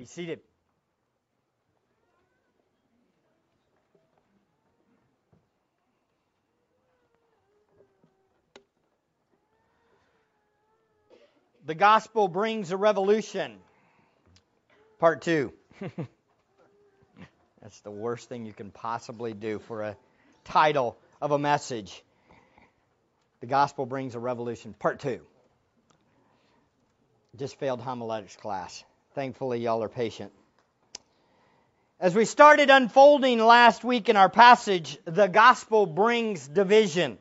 Be seated. The gospel brings a revolution. Part two. That's the worst thing you can possibly do for a title of a message. The gospel brings a revolution. Part two. Just failed homiletics class. Thankfully, y'all are patient. As we started unfolding last week in our passage, the gospel brings division.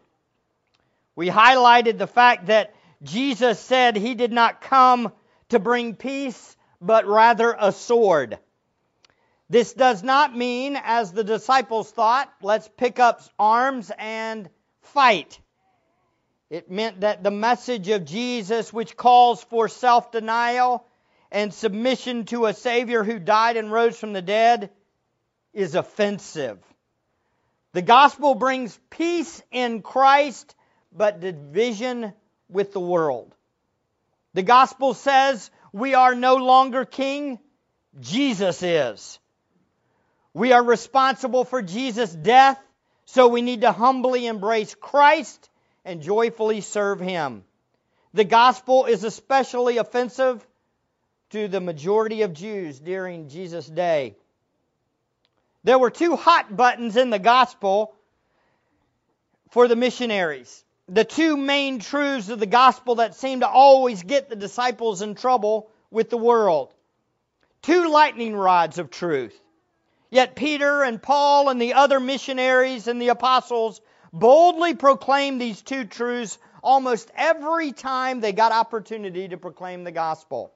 We highlighted the fact that Jesus said he did not come to bring peace, but rather a sword. This does not mean, as the disciples thought, let's pick up arms and fight. It meant that the message of Jesus, which calls for self denial and submission to a Savior who died and rose from the dead, is offensive. The gospel brings peace in Christ, but division with the world. The gospel says we are no longer king, Jesus is. We are responsible for Jesus' death, so we need to humbly embrace Christ and joyfully serve Him. The gospel is especially offensive to the majority of Jews during Jesus' day. There were two hot buttons in the gospel for the missionaries the two main truths of the gospel that seem to always get the disciples in trouble with the world. Two lightning rods of truth. Yet Peter and Paul and the other missionaries and the apostles boldly proclaimed these two truths almost every time they got opportunity to proclaim the gospel.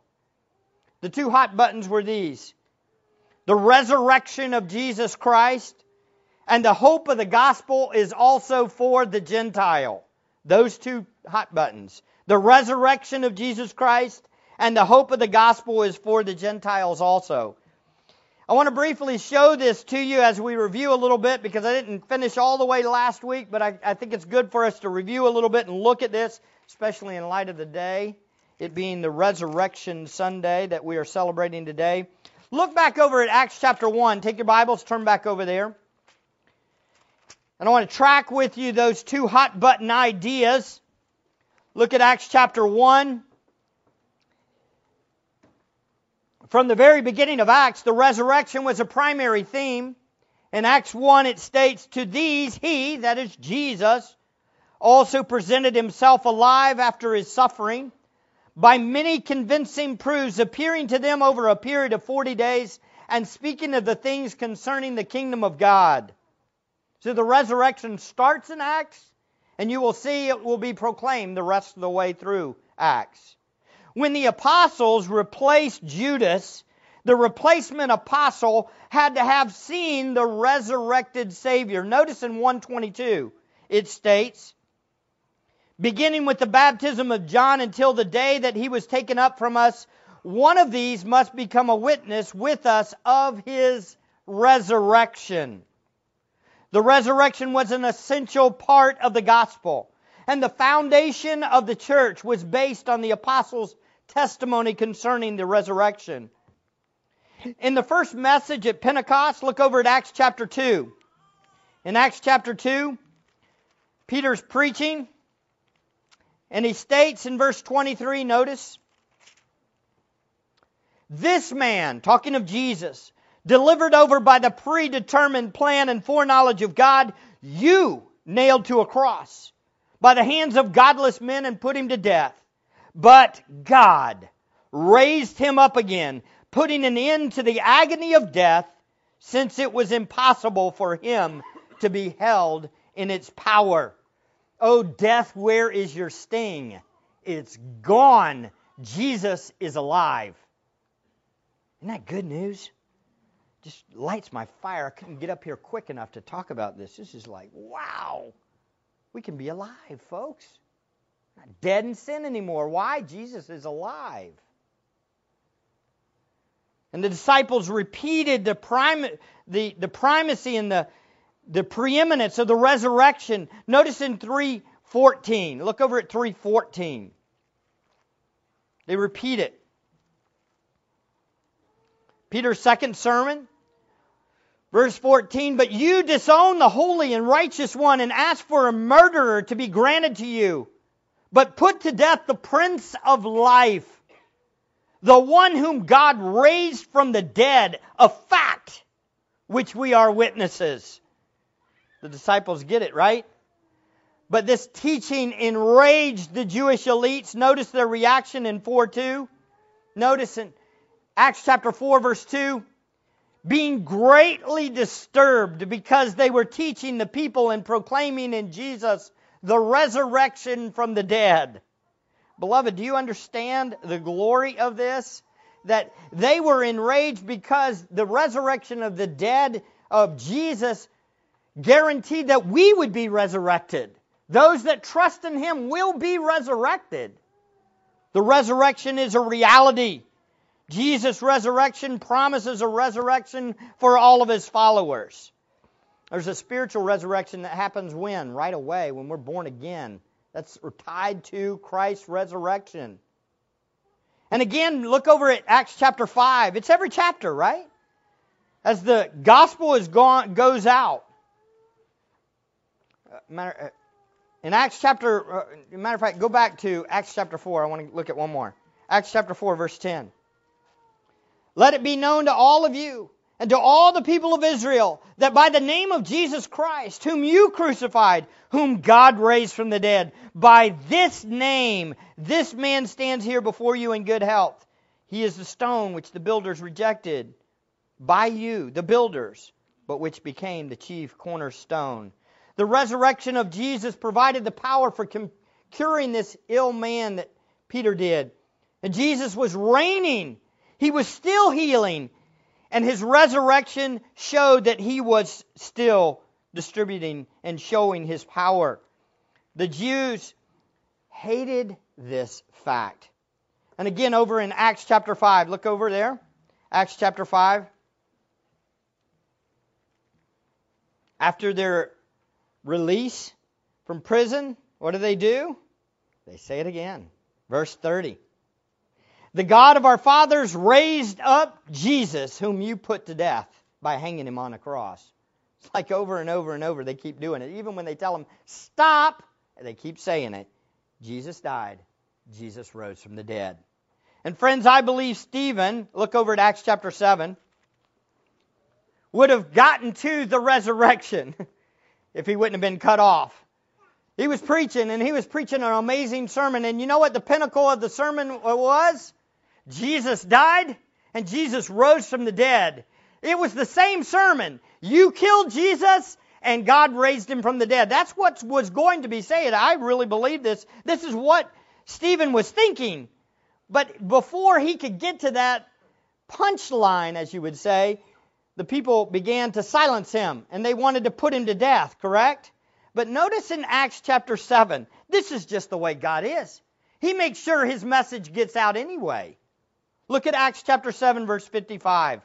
The two hot buttons were these the resurrection of Jesus Christ, and the hope of the gospel is also for the Gentile. Those two hot buttons. The resurrection of Jesus Christ and the hope of the gospel is for the Gentiles also. I want to briefly show this to you as we review a little bit because I didn't finish all the way last week, but I, I, think it's good for us to review a little bit and look at this, especially in light of the day, it being the Resurrection Sunday that we are celebrating today. Look back over at Acts chapter 1. Take your Bibles, turn back over there. And I want to track with you those two hot button ideas. Look at Acts chapter 1. From the very beginning of Acts, the resurrection was a primary theme. In Acts 1, it states, To these he, that is Jesus, also presented himself alive after his suffering, by many convincing proofs, appearing to them over a period of 40 days, and speaking of the things concerning the kingdom of God. So the resurrection starts in Acts, and you will see it will be proclaimed the rest of the way through Acts. When the apostles replaced Judas, the replacement apostle had to have seen the resurrected Savior. Notice in 122, it states, beginning with the baptism of John until the day that he was taken up from us, one of these must become a witness with us of his resurrection. The resurrection was an essential part of the gospel. And the foundation of the church was based on the apostles' testimony concerning the resurrection. In the first message at Pentecost, look over at Acts chapter 2. In Acts chapter 2, Peter's preaching, and he states in verse 23, notice, this man, talking of Jesus, delivered over by the predetermined plan and foreknowledge of God, you nailed to a cross by the hands of godless men and put him to death. But God raised him up again, putting an end to the agony of death, since it was impossible for him to be held in its power. Oh, death, where is your sting? It's gone. Jesus is alive. Isn't that good news? just lights my fire. I couldn't get up here quick enough to talk about this. This is like, wow, we can be alive, folks. Not dead in sin anymore. Why? Jesus is alive. And the disciples repeated the, prim- the, the primacy and the, the preeminence of the resurrection. Notice in 314. Look over at 314. They repeat it. Peter's second sermon. Verse 14, but you disown the holy and righteous one and ask for a murderer to be granted to you. But put to death the prince of life, the one whom God raised from the dead, a fact which we are witnesses. The disciples get it, right? But this teaching enraged the Jewish elites. Notice their reaction in 4 2. Notice in Acts chapter 4, verse 2 being greatly disturbed because they were teaching the people and proclaiming in Jesus the resurrection from the dead. Beloved, do you understand the glory of this? That they were enraged because the resurrection of the dead of Jesus guaranteed that we would be resurrected. Those that trust in Him will be resurrected. The resurrection is a reality. Jesus' resurrection promises a resurrection for all of his followers. There's a spiritual resurrection that happens when? Right away, when we're born again. That's tied to Christ's resurrection. And again, look over at Acts chapter 5. It's every chapter, right? As the gospel is gone, goes out. Uh, uh, in Acts chapter, uh, matter of fact, go back to Acts chapter 4. I want to look at one more. Acts chapter 4, verse 10. Let it be known to all of you and to all the people of Israel that by the name of Jesus Christ, whom you crucified, whom God raised from the dead, by this name, this man stands here before you in good health. He is the stone which the builders rejected by you, the builders, but which became the chief cornerstone. The resurrection of Jesus provided the power for curing this ill man that Peter did. And Jesus was reigning he was still healing, and his resurrection showed that he was still distributing and showing his power. The Jews hated this fact. And again, over in Acts chapter 5, look over there. Acts chapter 5. After their release from prison, what do they do? They say it again. Verse 30. The God of our fathers raised up Jesus, whom you put to death by hanging him on a cross. It's like over and over and over they keep doing it. Even when they tell them, stop, they keep saying it. Jesus died. Jesus rose from the dead. And friends, I believe Stephen, look over at Acts chapter 7, would have gotten to the resurrection if he wouldn't have been cut off. He was preaching, and he was preaching an amazing sermon. And you know what the pinnacle of the sermon was? Jesus died and Jesus rose from the dead. It was the same sermon. You killed Jesus and God raised him from the dead. That's what was going to be said. I really believe this. This is what Stephen was thinking. But before he could get to that punchline, as you would say, the people began to silence him and they wanted to put him to death, correct? But notice in Acts chapter 7, this is just the way God is. He makes sure his message gets out anyway. Look at Acts chapter 7, verse 55.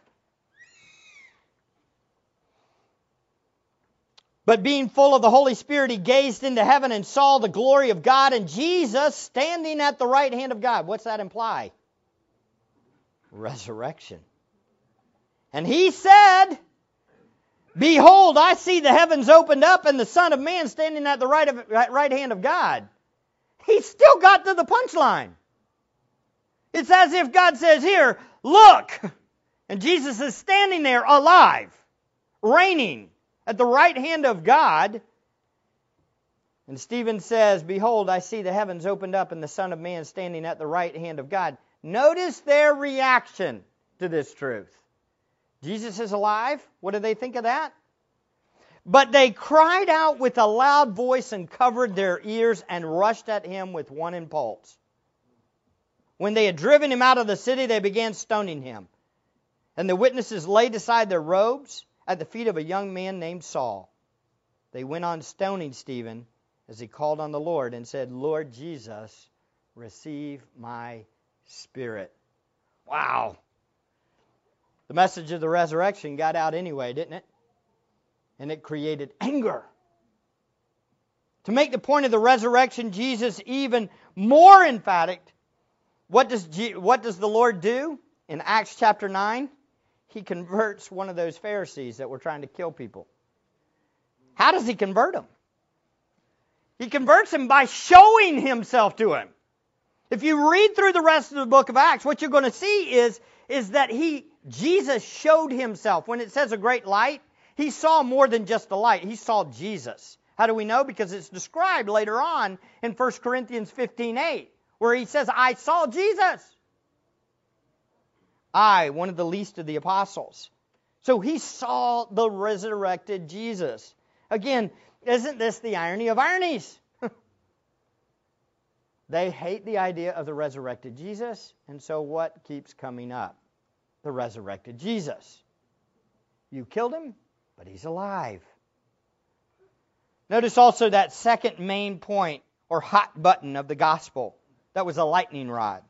But being full of the Holy Spirit, he gazed into heaven and saw the glory of God and Jesus standing at the right hand of God. What's that imply? Resurrection. And he said, Behold, I see the heavens opened up and the Son of Man standing at the right, of, right hand of God. He still got to the punchline. It's as if God says, Here, look! And Jesus is standing there alive, reigning at the right hand of God. And Stephen says, Behold, I see the heavens opened up and the Son of Man standing at the right hand of God. Notice their reaction to this truth. Jesus is alive. What do they think of that? But they cried out with a loud voice and covered their ears and rushed at him with one impulse. When they had driven him out of the city, they began stoning him. And the witnesses laid aside their robes at the feet of a young man named Saul. They went on stoning Stephen as he called on the Lord and said, Lord Jesus, receive my spirit. Wow. The message of the resurrection got out anyway, didn't it? And it created anger. To make the point of the resurrection, Jesus even more emphatic what does, what does the Lord do in Acts chapter 9? he converts one of those Pharisees that were trying to kill people. How does he convert him? He converts him by showing himself to him. If you read through the rest of the book of Acts, what you're going to see is, is that he, Jesus showed himself. When it says a great light, he saw more than just a light. He saw Jesus. How do we know? Because it's described later on in 1 Corinthians 15:8, where he says, I saw Jesus. I, one of the least of the apostles. So he saw the resurrected Jesus. Again, isn't this the irony of ironies? they hate the idea of the resurrected Jesus, and so what keeps coming up? The resurrected Jesus. You killed him, but he's alive. Notice also that second main point or hot button of the gospel. That was a lightning rod.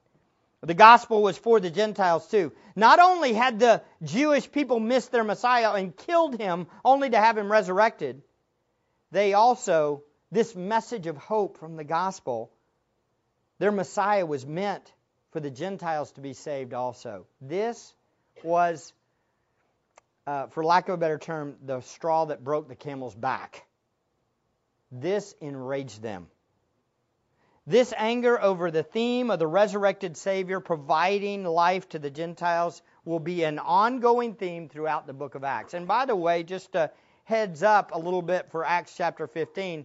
The gospel was for the Gentiles too. Not only had the Jewish people missed their Messiah and killed him only to have him resurrected, they also, this message of hope from the gospel, their Messiah was meant for the Gentiles to be saved also. This was, uh, for lack of a better term, the straw that broke the camel's back. This enraged them. This anger over the theme of the resurrected Savior providing life to the Gentiles will be an ongoing theme throughout the book of Acts. And by the way, just a heads up a little bit for Acts chapter 15,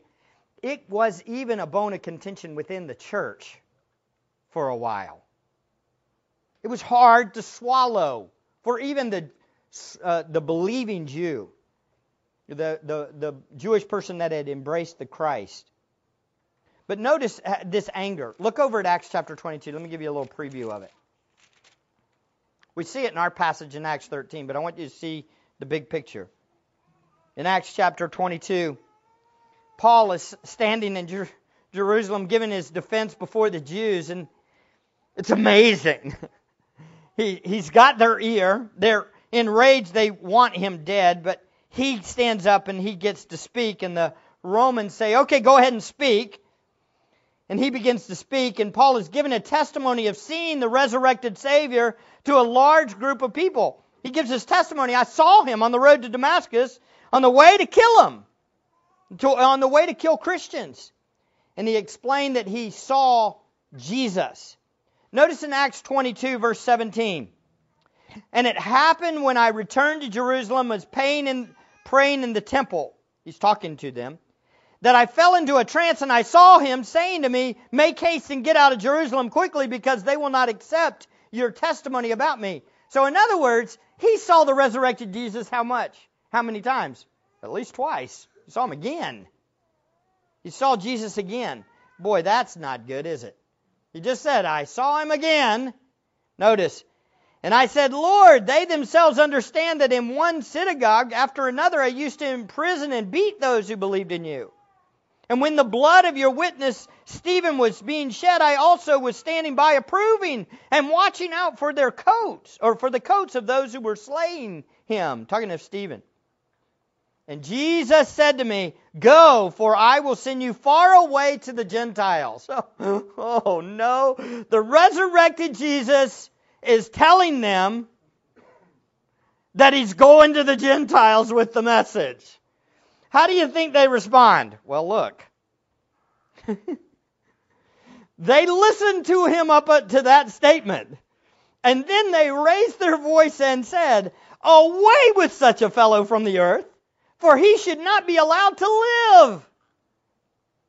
it was even a bone of contention within the church for a while. It was hard to swallow for even the, uh, the believing Jew, the, the, the Jewish person that had embraced the Christ. But notice uh, this anger. Look over at Acts chapter 22. Let me give you a little preview of it. We see it in our passage in Acts 13, but I want you to see the big picture. In Acts chapter 22, Paul is standing in Jer- Jerusalem giving his defense before the Jews, and it's amazing. he, he's got their ear. They're enraged. They want him dead, but he stands up and he gets to speak, and the Romans say, Okay, go ahead and speak and he begins to speak, and Paul is given a testimony of seeing the resurrected Savior to a large group of people. He gives his testimony. I saw him on the road to Damascus on the way to kill him, to, on the way to kill Christians. And he explained that he saw Jesus. Notice in Acts 22, verse 17. And it happened when I returned to Jerusalem, was paying and praying in the temple. He's talking to them that I fell into a trance and I saw him saying to me, Make haste and get out of Jerusalem quickly because they will not accept your testimony about me. So, in other words, he saw the resurrected Jesus how much? How many times? At least twice. He saw him again. He saw Jesus again. Boy, that's not good, is it? He just said, I saw him again. Notice, and I said, Lord, they themselves understand that in one synagogue after another I used to imprison and beat those who believed in you. And when the blood of your witness Stephen was being shed, I also was standing by approving and watching out for their coats, or for the coats of those who were slaying him. Talking of Stephen. And Jesus said to me, Go, for I will send you far away to the Gentiles. Oh, oh no. The resurrected Jesus is telling them that he's going to the Gentiles with the message. How do you think they respond? Well, look. they listened to him up to that statement. And then they raised their voice and said, Away with such a fellow from the earth, for he should not be allowed to live.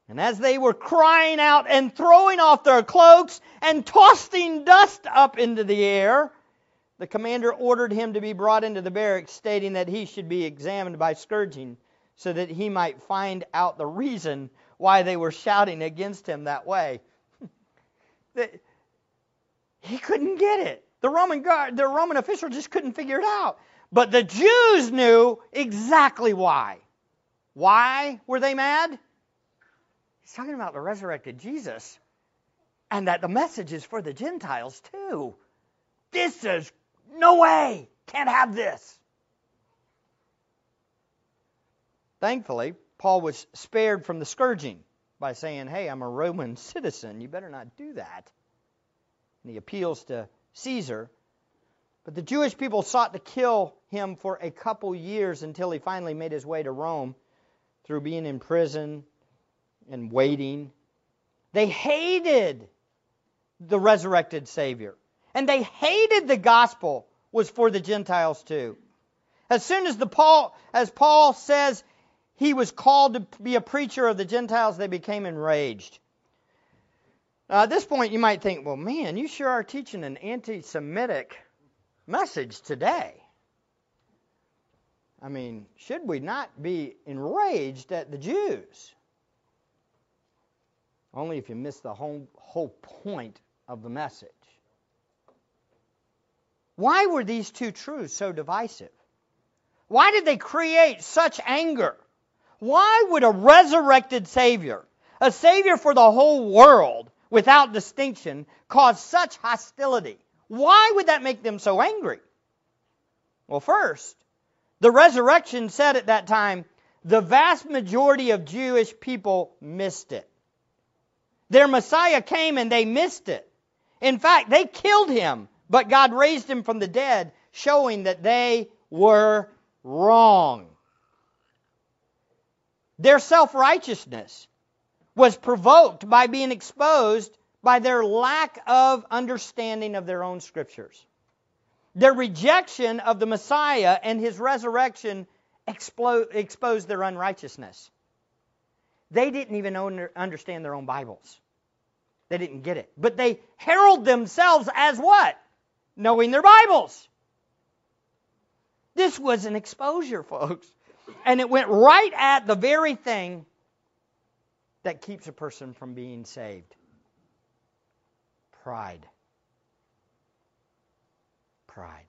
And as they were crying out and throwing off their cloaks and tossing dust up into the air, the commander ordered him to be brought into the barracks, stating that he should be examined by scourging so that he might find out the reason why they were shouting against him that way. he couldn't get it. The Roman guard, the Roman official just couldn't figure it out. But the Jews knew exactly why. Why were they mad? He's talking about the resurrected Jesus and that the message is for the Gentiles too. This is no way. Can't have this. Thankfully, Paul was spared from the scourging by saying, Hey, I'm a Roman citizen. You better not do that. And he appeals to Caesar. But the Jewish people sought to kill him for a couple years until he finally made his way to Rome through being in prison and waiting. They hated the resurrected Savior. And they hated the gospel was for the Gentiles too. As soon as the Paul as Paul says he was called to be a preacher of the Gentiles, they became enraged. Now, at this point, you might think, well, man, you sure are teaching an anti Semitic message today. I mean, should we not be enraged at the Jews? Only if you miss the whole, whole point of the message. Why were these two truths so divisive? Why did they create such anger? Why would a resurrected Savior, a Savior for the whole world without distinction, cause such hostility? Why would that make them so angry? Well, first, the resurrection said at that time, the vast majority of Jewish people missed it. Their Messiah came and they missed it. In fact, they killed him, but God raised him from the dead, showing that they were wrong. Their self righteousness was provoked by being exposed by their lack of understanding of their own scriptures. Their rejection of the Messiah and his resurrection exposed their unrighteousness. They didn't even understand their own Bibles. They didn't get it. But they herald themselves as what? Knowing their Bibles. This was an exposure, folks. And it went right at the very thing that keeps a person from being saved pride. Pride.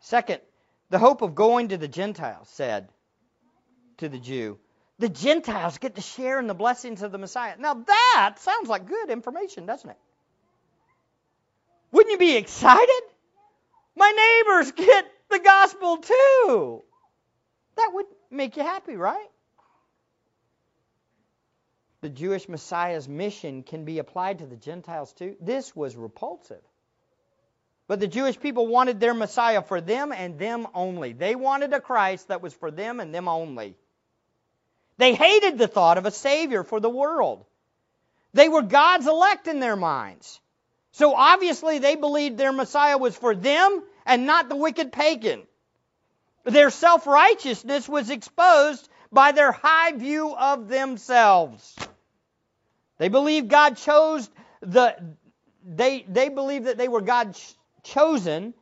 Second, the hope of going to the Gentiles said to the Jew, the Gentiles get to share in the blessings of the Messiah. Now that sounds like good information, doesn't it? Wouldn't you be excited? My neighbors get the gospel too. That would make you happy, right? The Jewish Messiah's mission can be applied to the Gentiles too. This was repulsive. But the Jewish people wanted their Messiah for them and them only. They wanted a Christ that was for them and them only. They hated the thought of a Savior for the world. They were God's elect in their minds. So obviously they believed their Messiah was for them and not the wicked pagan. Their self righteousness was exposed by their high view of themselves. They believed God chose the they they believed that they were God chosen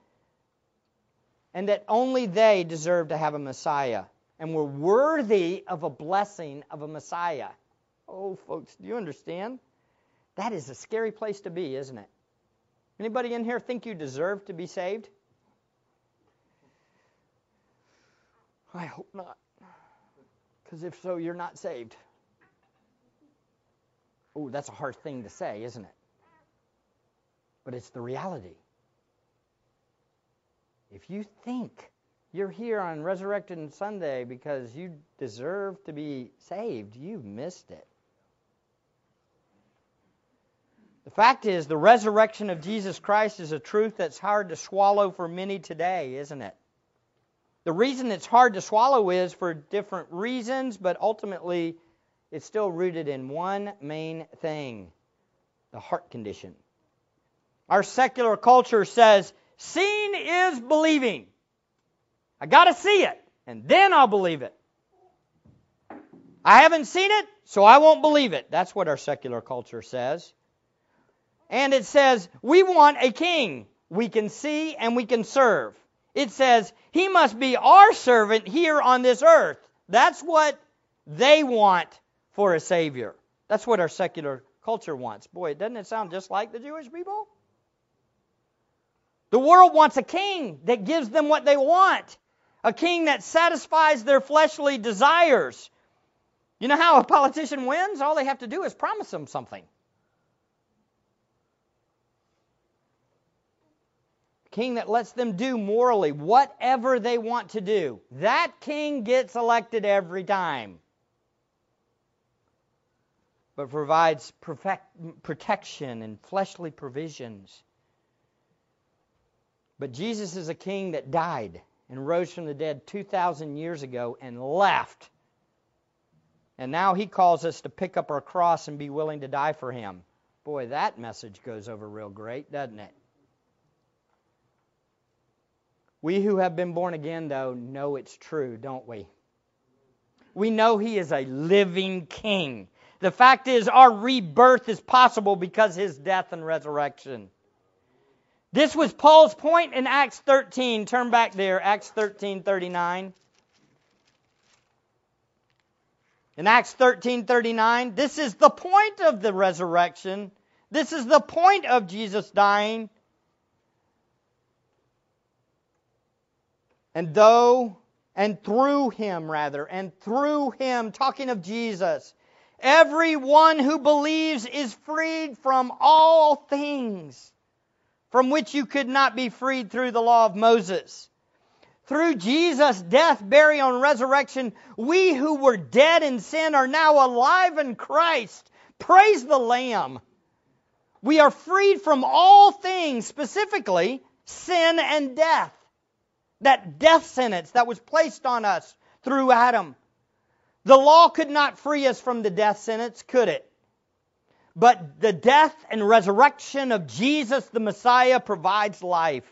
and that only they deserved to have a Messiah and were worthy of a blessing of a Messiah. Oh, folks, do you understand? That is a scary place to be, isn't it? Anybody in here think you deserve to be saved? I hope not. Because if so, you're not saved. Oh, that's a hard thing to say, isn't it? But it's the reality. If you think you're here on Resurrection Sunday because you deserve to be saved, you've missed it. The fact is, the resurrection of Jesus Christ is a truth that's hard to swallow for many today, isn't it? The reason it's hard to swallow is for different reasons, but ultimately it's still rooted in one main thing the heart condition. Our secular culture says, seeing is believing. I got to see it, and then I'll believe it. I haven't seen it, so I won't believe it. That's what our secular culture says. And it says, we want a king we can see and we can serve. It says, he must be our servant here on this earth. That's what they want for a Savior. That's what our secular culture wants. Boy, doesn't it sound just like the Jewish people? The world wants a king that gives them what they want a king that satisfies their fleshly desires. You know how a politician wins? All they have to do is promise them something. A king that lets them do morally whatever they want to do. That king gets elected every time. But provides perfect, protection and fleshly provisions. But Jesus is a king that died and rose from the dead 2,000 years ago and left. And now he calls us to pick up our cross and be willing to die for him. Boy, that message goes over real great, doesn't it? We who have been born again, though, know it's true, don't we? We know he is a living king. The fact is, our rebirth is possible because his death and resurrection. This was Paul's point in Acts 13. Turn back there, Acts 13 39. In Acts 13:39, this is the point of the resurrection. This is the point of Jesus dying. And though and through him rather, and through him talking of Jesus, everyone who believes is freed from all things from which you could not be freed through the law of Moses. Through Jesus' death, burial, and resurrection, we who were dead in sin are now alive in Christ. Praise the Lamb. We are freed from all things, specifically sin and death. That death sentence that was placed on us through Adam. The law could not free us from the death sentence, could it? But the death and resurrection of Jesus the Messiah provides life.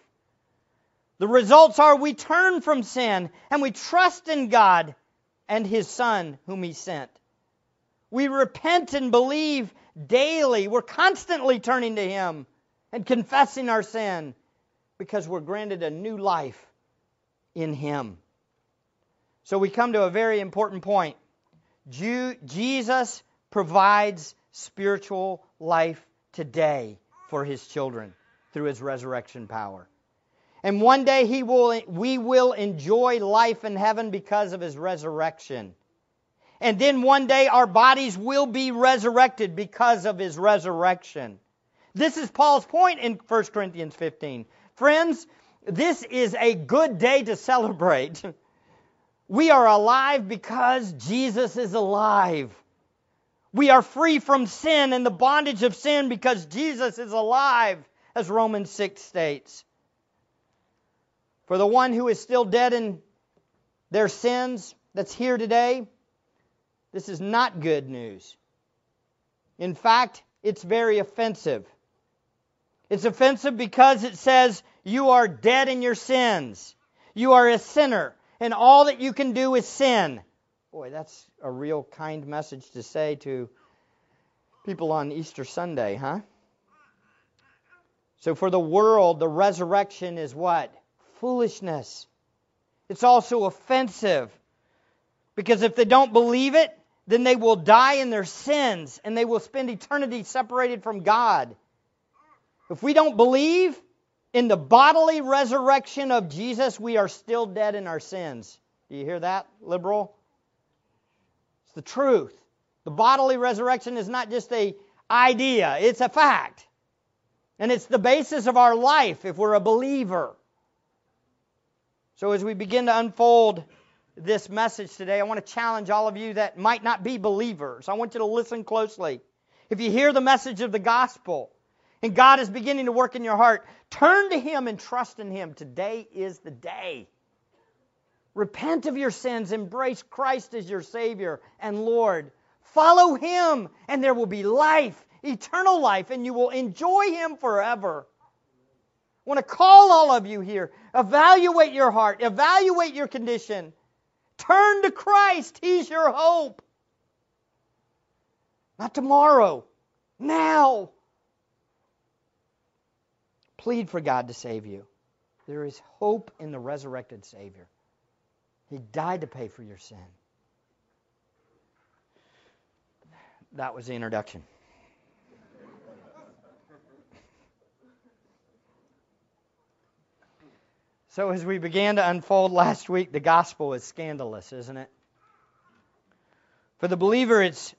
The results are we turn from sin and we trust in God and His Son whom He sent. We repent and believe daily. We're constantly turning to Him and confessing our sin because we're granted a new life in Him. So we come to a very important point. Jesus provides spiritual life today for his children through his resurrection power. And one day he will, we will enjoy life in heaven because of his resurrection. And then one day our bodies will be resurrected because of his resurrection. This is Paul's point in 1 Corinthians 15. Friends, this is a good day to celebrate. We are alive because Jesus is alive. We are free from sin and the bondage of sin because Jesus is alive, as Romans 6 states. For the one who is still dead in their sins that's here today, this is not good news. In fact, it's very offensive. It's offensive because it says you are dead in your sins. You are a sinner, and all that you can do is sin. Boy, that's a real kind message to say to people on Easter Sunday, huh? So for the world, the resurrection is what? Foolishness. It's also offensive. Because if they don't believe it, then they will die in their sins and they will spend eternity separated from God. If we don't believe in the bodily resurrection of Jesus, we are still dead in our sins. Do you hear that, liberal? It's the truth. The bodily resurrection is not just a idea, it's a fact. And it's the basis of our life if we're a believer. So as we begin to unfold this message today, I want to challenge all of you that might not be believers. I want you to listen closely. If you hear the message of the gospel and God is beginning to work in your heart, turn to Him and trust in Him. Today is the day. Repent of your sins, embrace Christ as your Savior and Lord. Follow Him, and there will be life, eternal life, and you will enjoy Him forever. I want to call all of you here. Evaluate your heart, evaluate your condition. Turn to Christ, He's your hope. Not tomorrow, now. Plead for God to save you. There is hope in the resurrected Savior. He died to pay for your sin. That was the introduction. So, as we began to unfold last week, the gospel is scandalous, isn't it? For the believer, it's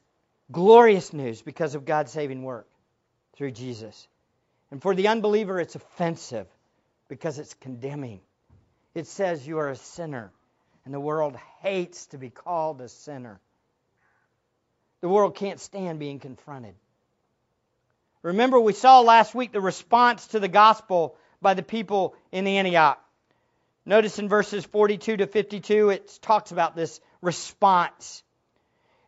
glorious news because of God's saving work through Jesus. And for the unbeliever, it's offensive because it's condemning. It says you are a sinner and the world hates to be called a sinner. The world can't stand being confronted. Remember, we saw last week the response to the gospel by the people in Antioch. Notice in verses 42 to 52, it talks about this response.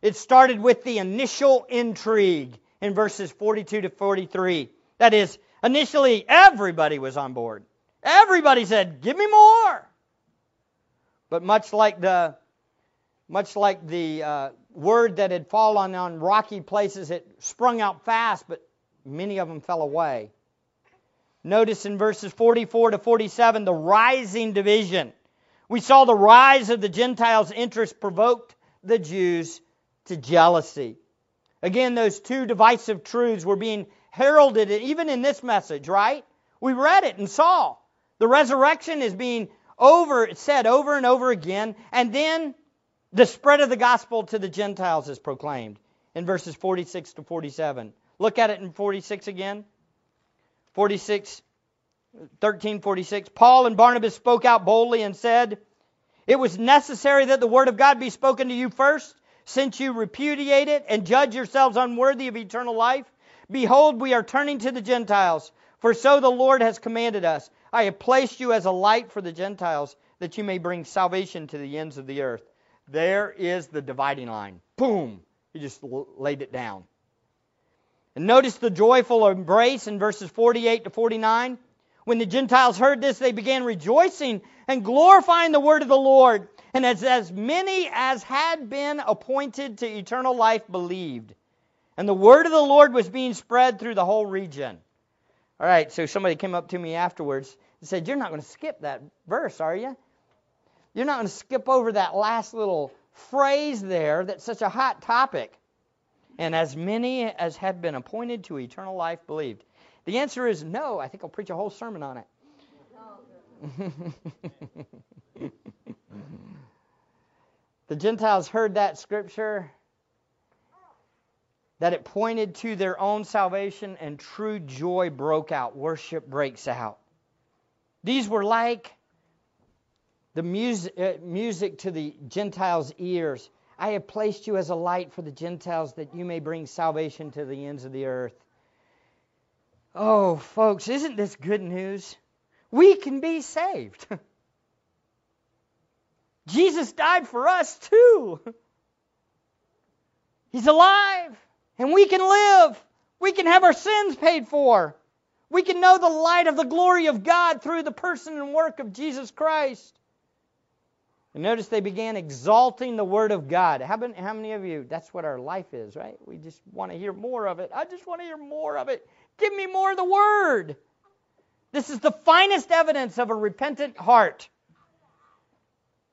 It started with the initial intrigue in verses 42 to 43. That is, initially everybody was on board. Everybody said, "Give me more." But much like the much like the uh, word that had fallen on rocky places, it sprung out fast, but many of them fell away. Notice in verses 44 to 47 the rising division. We saw the rise of the Gentiles' interest provoked the Jews to jealousy. Again, those two divisive truths were being heralded it even in this message, right? We read it and saw. The resurrection is being over said over and over again, and then the spread of the gospel to the Gentiles is proclaimed in verses 46 to 47. Look at it in 46 again. 46 1346 Paul and Barnabas spoke out boldly and said, "It was necessary that the word of God be spoken to you first, since you repudiate it and judge yourselves unworthy of eternal life. Behold, we are turning to the Gentiles, for so the Lord has commanded us. I have placed you as a light for the Gentiles, that you may bring salvation to the ends of the earth." There is the dividing line. Boom! He just laid it down. And notice the joyful embrace in verses 48 to 49. When the Gentiles heard this, they began rejoicing and glorifying the word of the Lord. And as, as many as had been appointed to eternal life believed. And the word of the Lord was being spread through the whole region. All right, so somebody came up to me afterwards and said, You're not going to skip that verse, are you? You're not going to skip over that last little phrase there that's such a hot topic. And as many as had been appointed to eternal life believed. The answer is no. I think I'll preach a whole sermon on it. the Gentiles heard that scripture, that it pointed to their own salvation, and true joy broke out. Worship breaks out. These were like the music, uh, music to the Gentiles' ears. I have placed you as a light for the Gentiles that you may bring salvation to the ends of the earth. Oh, folks, isn't this good news? We can be saved. Jesus died for us too. He's alive, and we can live. We can have our sins paid for. We can know the light of the glory of God through the person and work of Jesus Christ. And notice they began exalting the Word of God. How many, how many of you, that's what our life is, right? We just want to hear more of it. I just want to hear more of it. Give me more of the Word. This is the finest evidence of a repentant heart.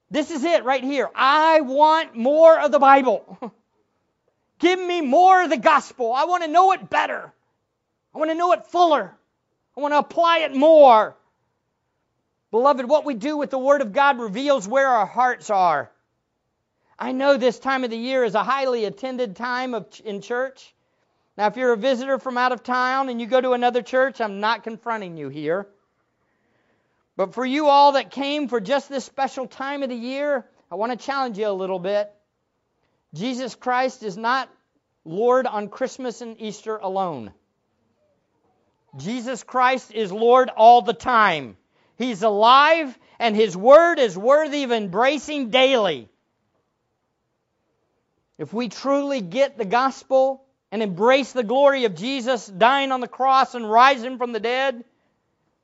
This is it right here. I want more of the Bible. Give me more of the gospel. I want to know it better. I want to know it fuller. I want to apply it more. Beloved, what we do with the Word of God reveals where our hearts are. I know this time of the year is a highly attended time of, in church. Now, if you're a visitor from out of town and you go to another church, I'm not confronting you here. But for you all that came for just this special time of the year, I want to challenge you a little bit. Jesus Christ is not Lord on Christmas and Easter alone. Jesus Christ is Lord all the time. He's alive, and His Word is worthy of embracing daily. If we truly get the gospel and embrace the glory of Jesus dying on the cross and rising from the dead,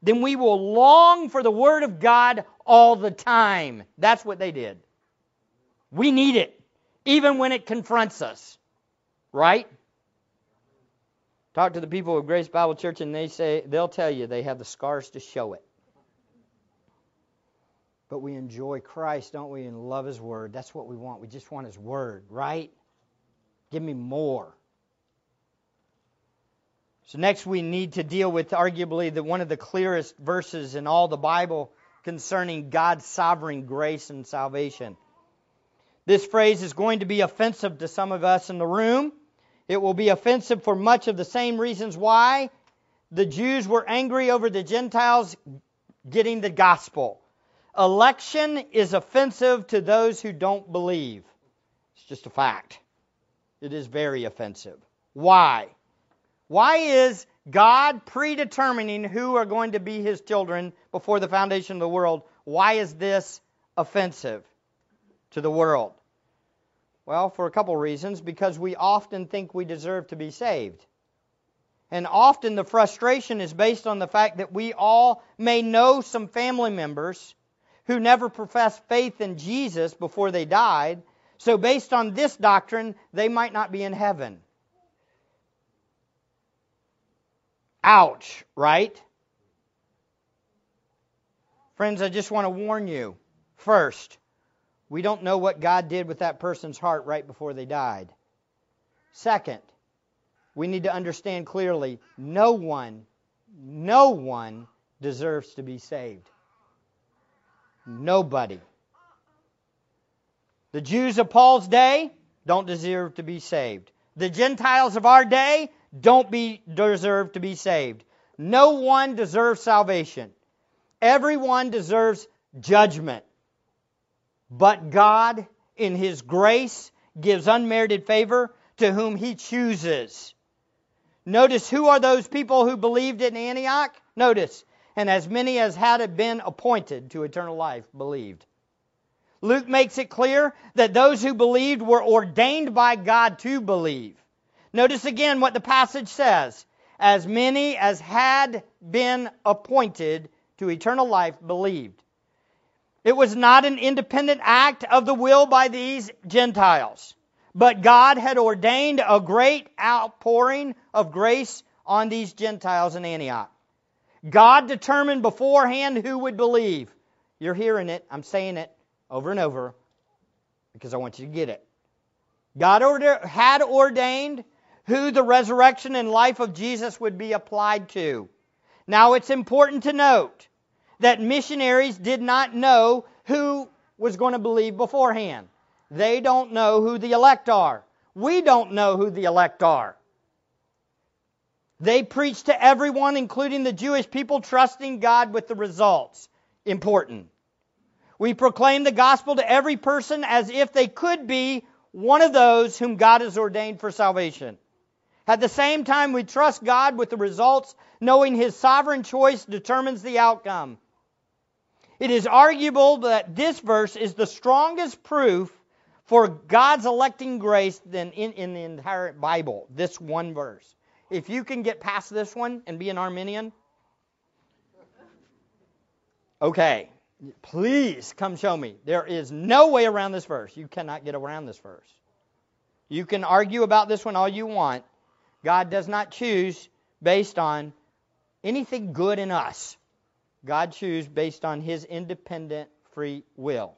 then we will long for the Word of God all the time. That's what they did. We need it, even when it confronts us. Right? Talk to the people of Grace Bible Church, and they say they'll tell you they have the scars to show it. But we enjoy Christ, don't we, and love His Word. That's what we want. We just want His Word, right? Give me more. So next we need to deal with arguably the one of the clearest verses in all the Bible concerning God's sovereign grace and salvation. This phrase is going to be offensive to some of us in the room. It will be offensive for much of the same reasons why the Jews were angry over the Gentiles getting the gospel. Election is offensive to those who don't believe. It's just a fact. It is very offensive. Why? Why is God predetermining who are going to be his children before the foundation of the world? Why is this offensive to the world? Well, for a couple reasons. Because we often think we deserve to be saved. And often the frustration is based on the fact that we all may know some family members who never professed faith in Jesus before they died. So, based on this doctrine, they might not be in heaven. Ouch, right? Friends, I just want to warn you. First, we don't know what God did with that person's heart right before they died. Second, we need to understand clearly no one, no one deserves to be saved. Nobody. The Jews of Paul's day don't deserve to be saved. The Gentiles of our day don't be, deserve to be saved. No one deserves salvation. Everyone deserves judgment. But God, in His grace, gives unmerited favor to whom He chooses. Notice who are those people who believed in Antioch? Notice, and as many as had been appointed to eternal life believed. Luke makes it clear that those who believed were ordained by God to believe. Notice again what the passage says. As many as had been appointed to eternal life believed. It was not an independent act of the will by these Gentiles, but God had ordained a great outpouring of grace on these Gentiles in Antioch. God determined beforehand who would believe. You're hearing it. I'm saying it over and over because I want you to get it. God order, had ordained who the resurrection and life of Jesus would be applied to. Now, it's important to note that missionaries did not know who was going to believe beforehand. They don't know who the elect are. We don't know who the elect are. They preach to everyone, including the Jewish people, trusting God with the results. Important. We proclaim the gospel to every person as if they could be one of those whom God has ordained for salvation. At the same time, we trust God with the results, knowing His sovereign choice determines the outcome. It is arguable that this verse is the strongest proof for God's electing grace than in, in the entire Bible, this one verse. If you can get past this one and be an Arminian, okay, please come show me. There is no way around this verse. You cannot get around this verse. You can argue about this one all you want. God does not choose based on anything good in us. God chooses based on his independent free will.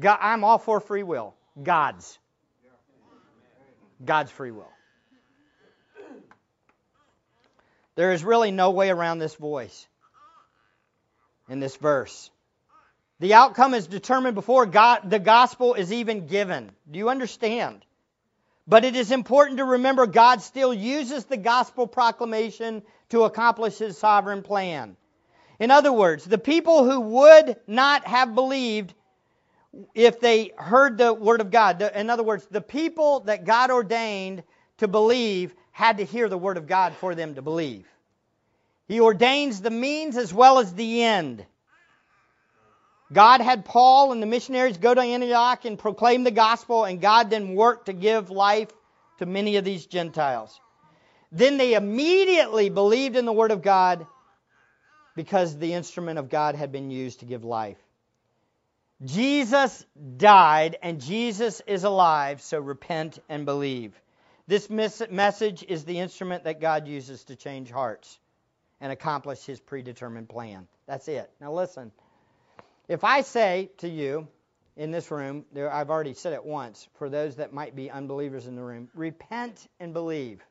God, I'm all for free will. God's. God's free will. There is really no way around this voice in this verse. The outcome is determined before God, the gospel is even given. Do you understand? But it is important to remember God still uses the gospel proclamation to accomplish his sovereign plan. In other words, the people who would not have believed if they heard the word of God, in other words, the people that God ordained to believe had to hear the word of God for them to believe. He ordains the means as well as the end. God had Paul and the missionaries go to Antioch and proclaim the gospel, and God then worked to give life to many of these Gentiles. Then they immediately believed in the word of God because the instrument of God had been used to give life. Jesus died and Jesus is alive, so repent and believe. This message is the instrument that God uses to change hearts and accomplish his predetermined plan. That's it. Now listen. If I say to you in this room, I've already said it once, for those that might be unbelievers in the room, repent and believe.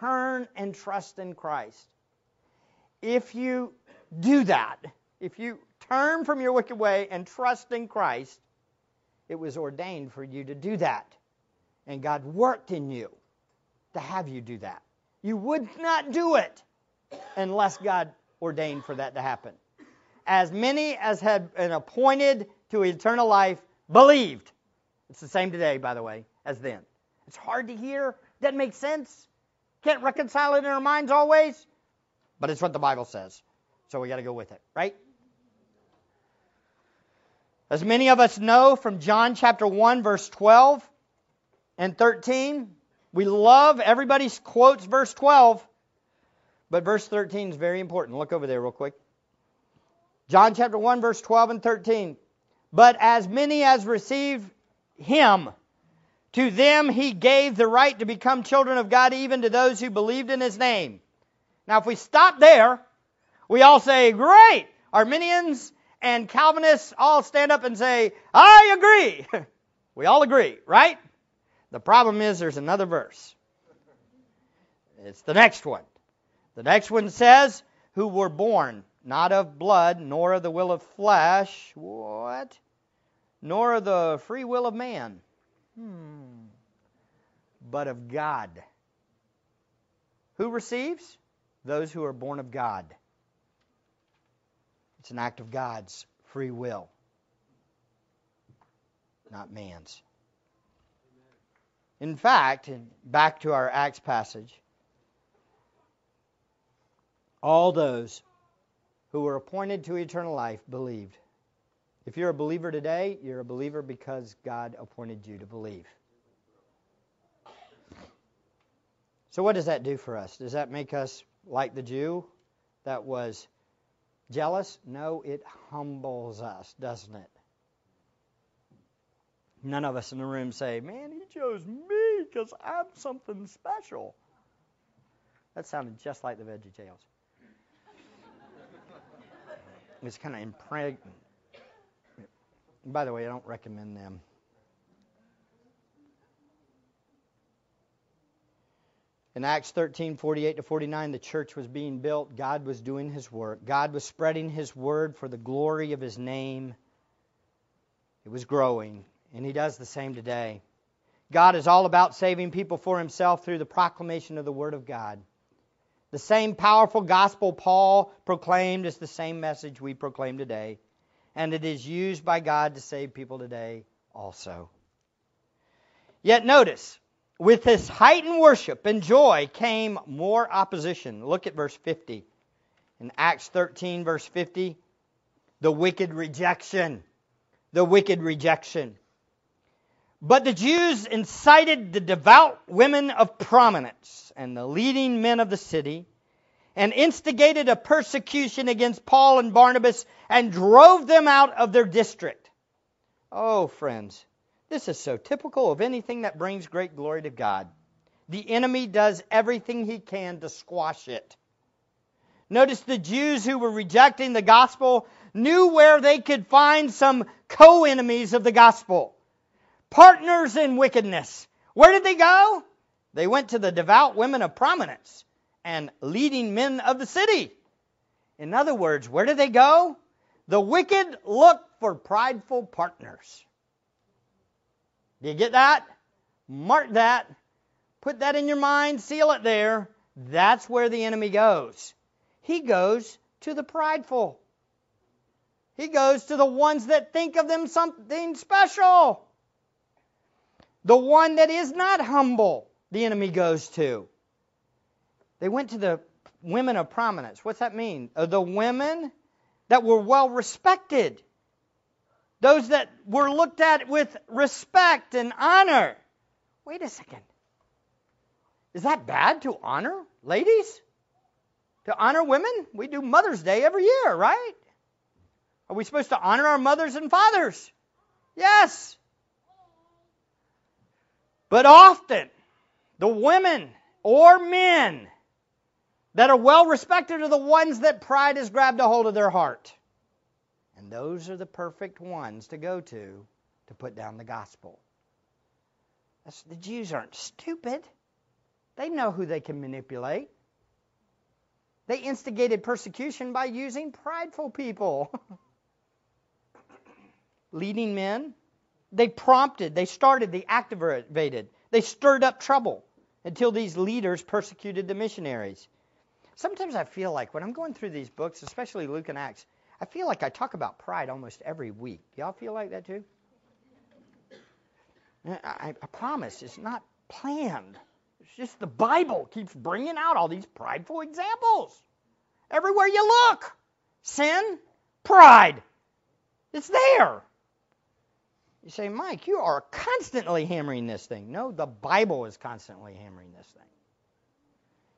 Turn and trust in Christ if you do that, if you turn from your wicked way and trust in Christ, it was ordained for you to do that. And God worked in you to have you do that. You would not do it unless God ordained for that to happen. As many as had been appointed to eternal life believed. It's the same today, by the way, as then. It's hard to hear. Doesn't make sense. Can't reconcile it in our minds always, but it's what the Bible says. So we got to go with it, right? As many of us know from John chapter 1, verse 12 and 13, we love, everybody quotes verse 12, but verse 13 is very important. Look over there real quick. John chapter 1, verse 12 and 13. But as many as received him, to them he gave the right to become children of God, even to those who believed in his name. Now, if we stop there, we all say, Great! Arminians and Calvinists all stand up and say, I agree. we all agree, right? The problem is there's another verse. It's the next one. The next one says, Who were born not of blood, nor of the will of flesh. What? Nor of the free will of man. Hmm. But of God. Who receives? Those who are born of God. It's an act of God's free will, not man's. In fact, back to our Acts passage, all those who were appointed to eternal life believed. If you're a believer today, you're a believer because God appointed you to believe. So, what does that do for us? Does that make us like the Jew that was jealous? No, it humbles us, doesn't it? None of us in the room say, Man, he chose me because I'm something special. That sounded just like the Veggie Tales. it's kind of impregnated. By the way, I don't recommend them. In Acts 13, 48 to 49, the church was being built. God was doing his work. God was spreading his word for the glory of his name. It was growing, and he does the same today. God is all about saving people for himself through the proclamation of the word of God. The same powerful gospel Paul proclaimed is the same message we proclaim today, and it is used by God to save people today also. Yet notice, with this heightened worship and joy came more opposition. Look at verse 50. In Acts 13, verse 50, the wicked rejection. The wicked rejection. But the Jews incited the devout women of prominence and the leading men of the city and instigated a persecution against Paul and Barnabas and drove them out of their district. Oh, friends, this is so typical of anything that brings great glory to God. The enemy does everything he can to squash it. Notice the Jews who were rejecting the gospel knew where they could find some co enemies of the gospel, partners in wickedness. Where did they go? They went to the devout women of prominence and leading men of the city. In other words, where did they go? The wicked look for prideful partners. Do you get that? Mark that. Put that in your mind, seal it there. That's where the enemy goes. He goes to the prideful. He goes to the ones that think of them something special. The one that is not humble, the enemy goes to. They went to the women of prominence. What's that mean? Uh, the women that were well respected those that were looked at with respect and honor. Wait a second. Is that bad to honor ladies? To honor women? We do Mother's Day every year, right? Are we supposed to honor our mothers and fathers? Yes. But often, the women or men that are well respected are the ones that pride has grabbed a hold of their heart. And those are the perfect ones to go to to put down the gospel. That's, the Jews aren't stupid. They know who they can manipulate. They instigated persecution by using prideful people. Leading men, they prompted, they started, they activated, they stirred up trouble until these leaders persecuted the missionaries. Sometimes I feel like when I'm going through these books, especially Luke and Acts, I feel like I talk about pride almost every week. Y'all feel like that too? I, I promise it's not planned. It's just the Bible keeps bringing out all these prideful examples. Everywhere you look, sin, pride. It's there. You say, Mike, you are constantly hammering this thing. No, the Bible is constantly hammering this thing.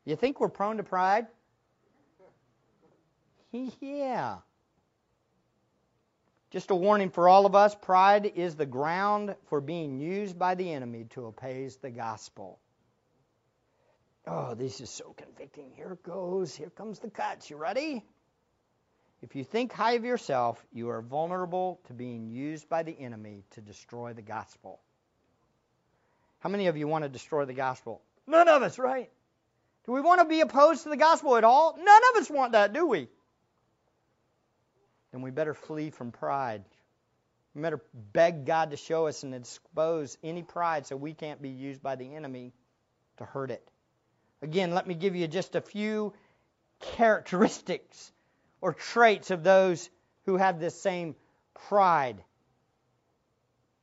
You think we're prone to pride? Yeah. Just a warning for all of us pride is the ground for being used by the enemy to oppose the gospel. Oh, this is so convicting. Here it goes. Here comes the cuts. You ready? If you think high of yourself, you are vulnerable to being used by the enemy to destroy the gospel. How many of you want to destroy the gospel? None of us, right? Do we want to be opposed to the gospel at all? None of us want that, do we? Then we better flee from pride. We better beg God to show us and expose any pride so we can't be used by the enemy to hurt it. Again, let me give you just a few characteristics or traits of those who have this same pride.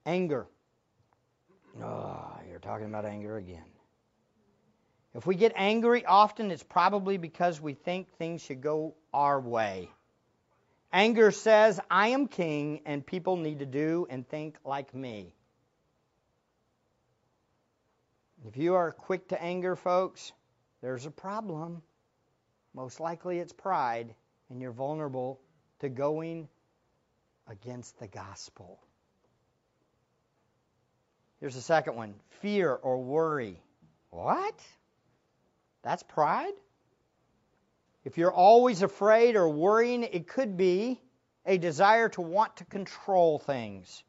Anger. Oh, you're talking about anger again. If we get angry often, it's probably because we think things should go our way. Anger says, I am king and people need to do and think like me. If you are quick to anger, folks, there's a problem. Most likely it's pride, and you're vulnerable to going against the gospel. Here's the second one fear or worry. What? That's pride? If you're always afraid or worrying, it could be a desire to want to control things,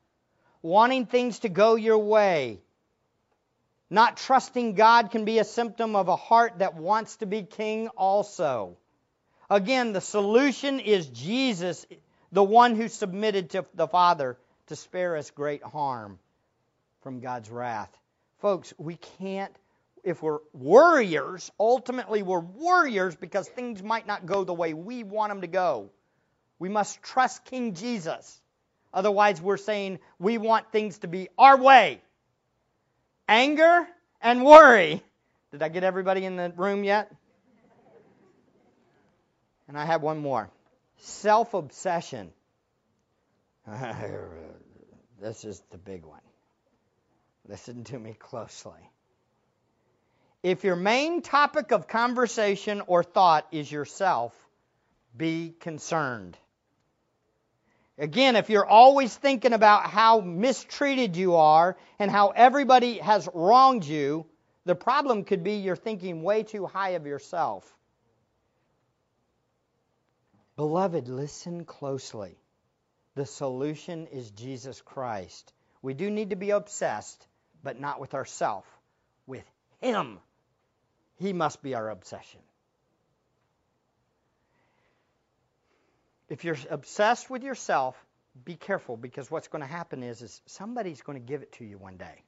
wanting things to go your way. Not trusting God can be a symptom of a heart that wants to be king also. Again, the solution is Jesus, the one who submitted to the Father to spare us great harm from God's wrath. Folks, we can't, if we're worriers, ultimately we're worriers because things might not go the way we want them to go. We must trust King Jesus. Otherwise, we're saying we want things to be our way. Anger and worry. Did I get everybody in the room yet? And I have one more self obsession. this is the big one. Listen to me closely. If your main topic of conversation or thought is yourself, be concerned. Again, if you're always thinking about how mistreated you are and how everybody has wronged you, the problem could be you're thinking way too high of yourself. Beloved, listen closely. The solution is Jesus Christ. We do need to be obsessed, but not with ourself, with Him. He must be our obsession. If you're obsessed with yourself, be careful because what's going to happen is, is somebody's going to give it to you one day.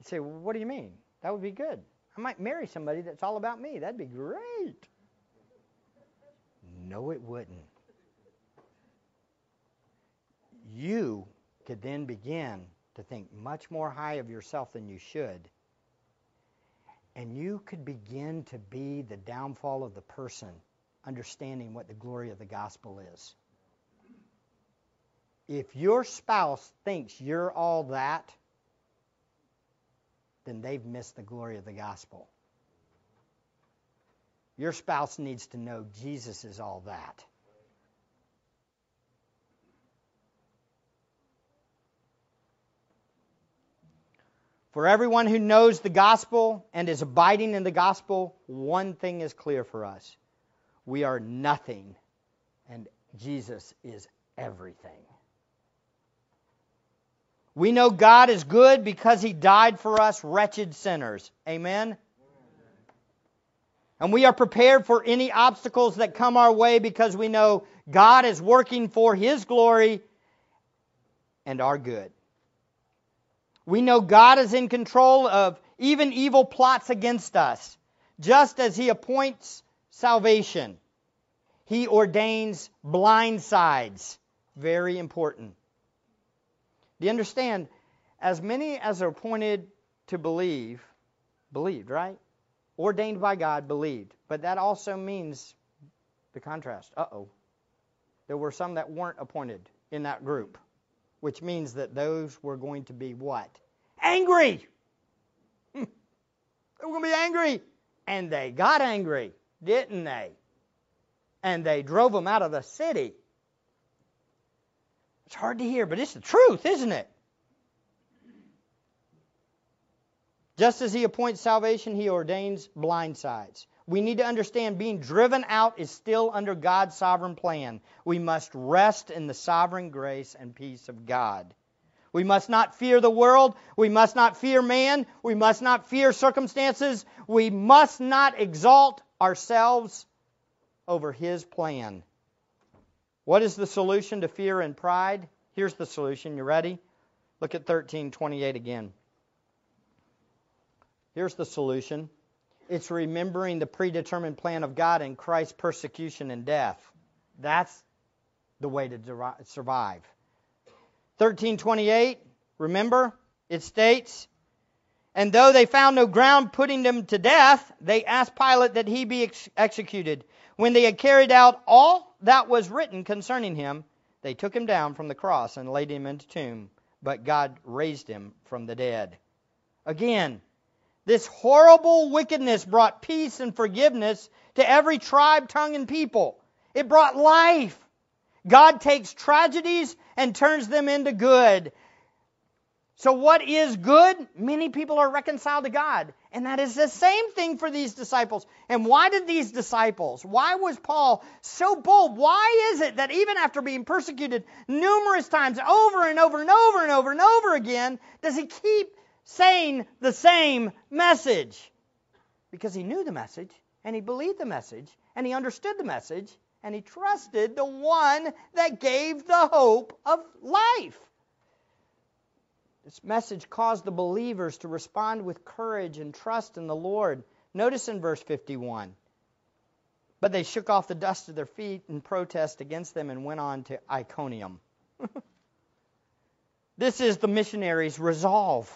You say, well, what do you mean? That would be good. I might marry somebody that's all about me. That'd be great. No, it wouldn't. You could then begin to think much more high of yourself than you should. And you could begin to be the downfall of the person, understanding what the glory of the gospel is. If your spouse thinks you're all that, then they've missed the glory of the gospel. Your spouse needs to know Jesus is all that. For everyone who knows the gospel and is abiding in the gospel, one thing is clear for us we are nothing, and Jesus is everything. We know God is good because he died for us, wretched sinners. Amen? And we are prepared for any obstacles that come our way because we know God is working for His glory and our good. We know God is in control of even evil plots against us, just as He appoints salvation. He ordains blind sides. Very important. Do you understand? As many as are appointed to believe, believed, right? Ordained by God, believed. But that also means the contrast. Uh oh. There were some that weren't appointed in that group, which means that those were going to be what? Angry! they were going to be angry. And they got angry, didn't they? And they drove them out of the city. It's hard to hear, but it's the truth, isn't it? Just as he appoints salvation, he ordains blind sides. We need to understand being driven out is still under God's sovereign plan. We must rest in the sovereign grace and peace of God. We must not fear the world. We must not fear man. We must not fear circumstances. We must not exalt ourselves over his plan. What is the solution to fear and pride? Here's the solution. You ready? Look at 1328 again. Here's the solution it's remembering the predetermined plan of God in Christ's persecution and death. That's the way to survive. 1328, remember, it states, And though they found no ground putting them to death, they asked Pilate that he be ex- executed. When they had carried out all that was written concerning him, they took him down from the cross and laid him in the tomb. But God raised him from the dead. Again, this horrible wickedness brought peace and forgiveness to every tribe, tongue, and people. It brought life. God takes tragedies and turns them into good. So, what is good? Many people are reconciled to God. And that is the same thing for these disciples. And why did these disciples, why was Paul so bold? Why is it that even after being persecuted numerous times, over and over and over and over and over again, does he keep saying the same message because he knew the message and he believed the message and he understood the message and he trusted the one that gave the hope of life. This message caused the believers to respond with courage and trust in the Lord. Notice in verse 51. But they shook off the dust of their feet in protest against them and went on to Iconium. this is the missionaries' resolve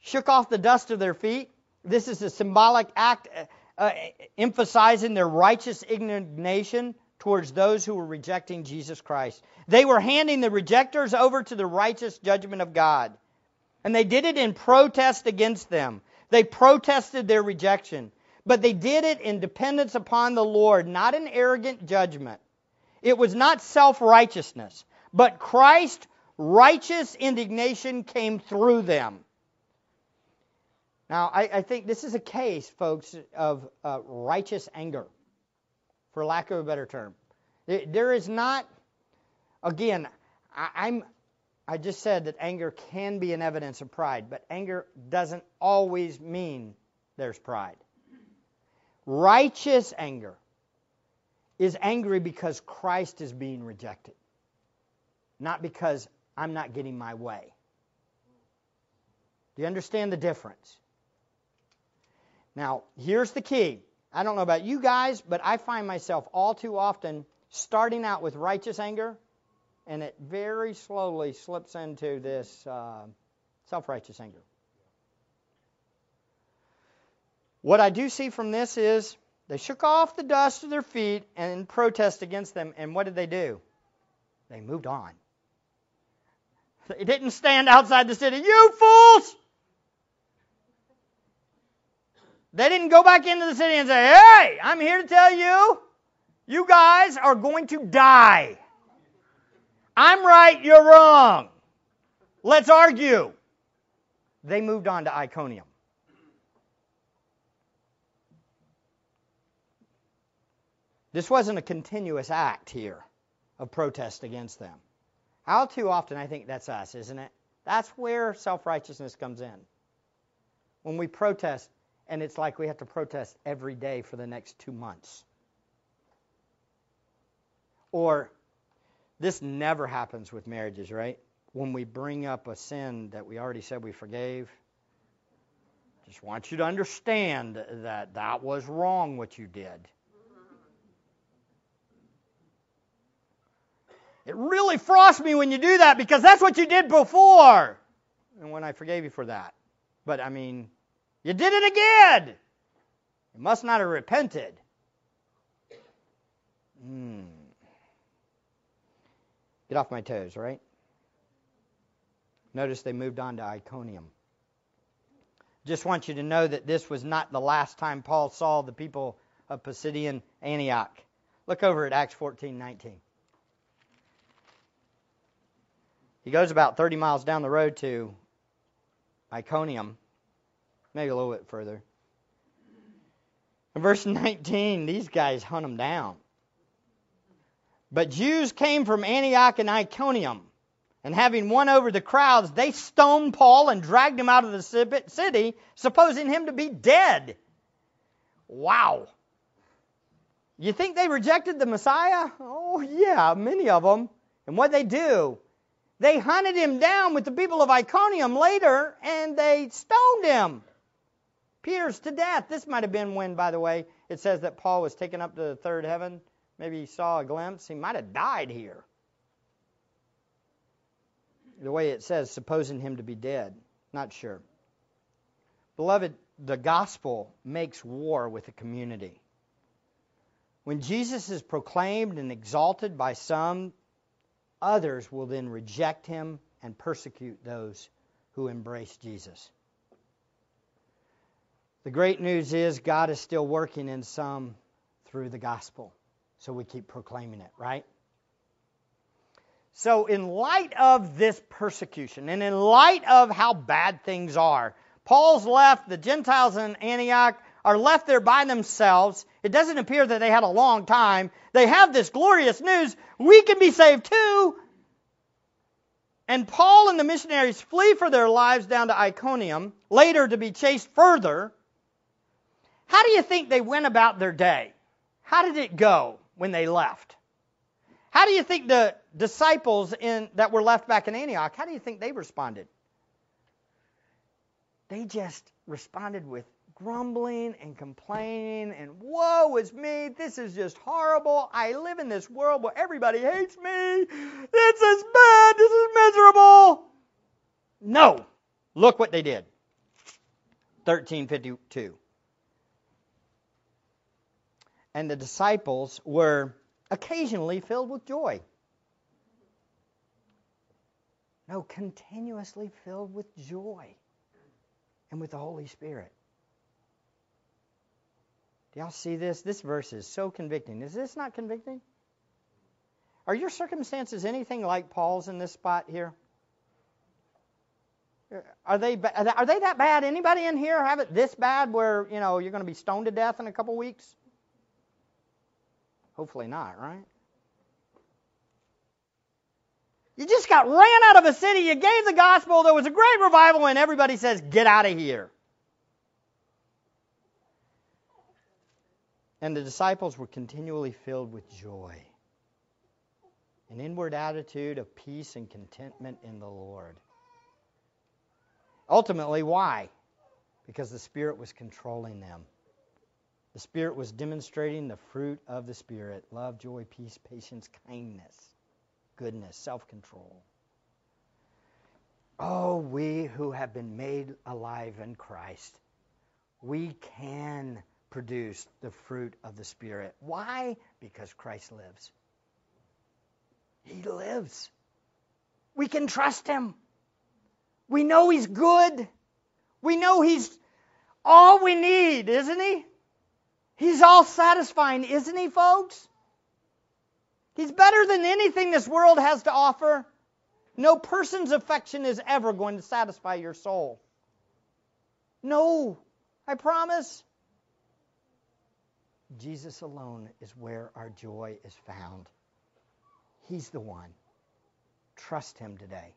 shook off the dust of their feet. This is a symbolic act uh, uh, emphasizing their righteous indignation towards those who were rejecting Jesus Christ. They were handing the rejectors over to the righteous judgment of God. And they did it in protest against them. They protested their rejection. But they did it in dependence upon the Lord, not in arrogant judgment. It was not self righteousness, but Christ's righteous indignation came through them. Now, I, I, think this is a case, folks, of uh, righteous anger, for lack of a better term. There is not, again, I, I'm, I just said that anger can be an evidence of pride, but anger doesn't always mean there's pride. Righteous anger is angry because Christ is being rejected, not because I'm not getting my way. Do you understand the difference? Now, here's the key. I don't know about you guys, but I find myself all too often starting out with righteous anger, and it very slowly slips into this uh, self righteous anger. What I do see from this is they shook off the dust of their feet and in protest against them, and what did they do? They moved on. They didn't stand outside the city, you fools! They didn't go back into the city and say, hey, I'm here to tell you, you guys are going to die. I'm right, you're wrong. Let's argue. They moved on to Iconium. This wasn't a continuous act here of protest against them. How too often I think that's us, isn't it? That's where self righteousness comes in. When we protest and it's like we have to protest every day for the next two months. Or this never happens with marriages, right? When we bring up a sin that we already said we forgave, just want you to understand that that was wrong what you did. It really frosts me when you do that because that's what you did before. And when I forgave you for that. But I mean, you did it again. You must not have repented. Hmm. Get off my toes, right? Notice they moved on to Iconium. Just want you to know that this was not the last time Paul saw the people of Pisidian Antioch. Look over at Acts 14:19. He goes about 30 miles down the road to Iconium, maybe a little bit further. In verse 19, these guys hunt him down. But Jews came from Antioch and Iconium, and having won over the crowds, they stoned Paul and dragged him out of the city, supposing him to be dead. Wow. You think they rejected the Messiah? Oh, yeah, many of them. And what they do? They hunted him down with the people of Iconium later, and they stoned him. Pierced to death. This might have been when, by the way, it says that Paul was taken up to the third heaven. Maybe he saw a glimpse. He might have died here. The way it says, supposing him to be dead. Not sure. Beloved, the gospel makes war with the community. When Jesus is proclaimed and exalted by some, others will then reject him and persecute those who embrace Jesus. The great news is God is still working in some through the gospel. So we keep proclaiming it, right? So, in light of this persecution and in light of how bad things are, Paul's left, the Gentiles in Antioch are left there by themselves. It doesn't appear that they had a long time. They have this glorious news we can be saved too. And Paul and the missionaries flee for their lives down to Iconium, later to be chased further. How do you think they went about their day? How did it go when they left? How do you think the disciples in, that were left back in Antioch, how do you think they responded? They just responded with grumbling and complaining and woe is me. This is just horrible. I live in this world where everybody hates me. This is bad. This is miserable. No. Look what they did. 1352 and the disciples were occasionally filled with joy no continuously filled with joy and with the holy spirit do y'all see this? This verse is so convicting. Is this not convicting? Are your circumstances anything like Paul's in this spot here? Are they are they that bad? Anybody in here have it this bad where you know you're going to be stoned to death in a couple weeks? Hopefully not, right? You just got ran out of a city. You gave the gospel. There was a great revival, and everybody says, "Get out of here." And the disciples were continually filled with joy, an inward attitude of peace and contentment in the Lord. Ultimately, why? Because the Spirit was controlling them. The Spirit was demonstrating the fruit of the Spirit love, joy, peace, patience, kindness, goodness, self control. Oh, we who have been made alive in Christ, we can produce the fruit of the Spirit. Why? Because Christ lives. He lives. We can trust Him. We know He's good. We know He's all we need, isn't He? He's all satisfying, isn't He, folks? He's better than anything this world has to offer. No person's affection is ever going to satisfy your soul. No, I promise. Jesus alone is where our joy is found. He's the one. Trust Him today.